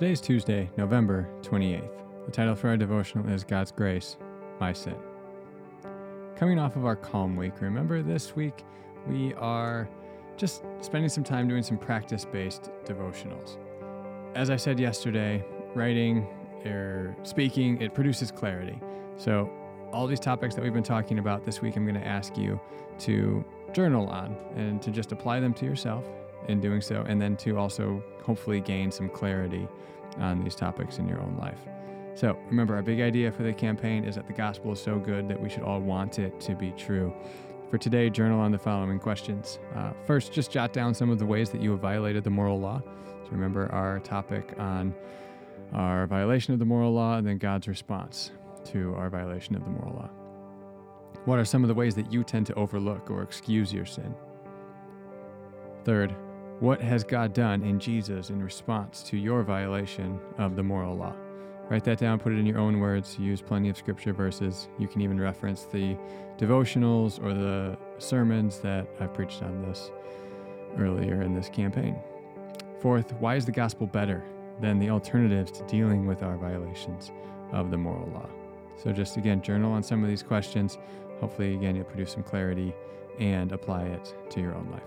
Today is Tuesday, November 28th. The title for our devotional is God's Grace, My Sin. Coming off of our calm week, remember this week we are just spending some time doing some practice based devotionals. As I said yesterday, writing or speaking, it produces clarity. So, all these topics that we've been talking about this week, I'm going to ask you to journal on and to just apply them to yourself in doing so, and then to also hopefully gain some clarity on these topics in your own life. So remember, our big idea for the campaign is that the gospel is so good that we should all want it to be true. For today, journal on the following questions. Uh, first, just jot down some of the ways that you have violated the moral law. So remember our topic on our violation of the moral law and then God's response to our violation of the moral law. What are some of the ways that you tend to overlook or excuse your sin? Third, what has God done in Jesus in response to your violation of the moral law? Write that down, put it in your own words, use plenty of scripture verses. You can even reference the devotionals or the sermons that I've preached on this earlier in this campaign. Fourth, why is the gospel better than the alternatives to dealing with our violations of the moral law? So, just again, journal on some of these questions. Hopefully, again, you'll produce some clarity and apply it to your own life.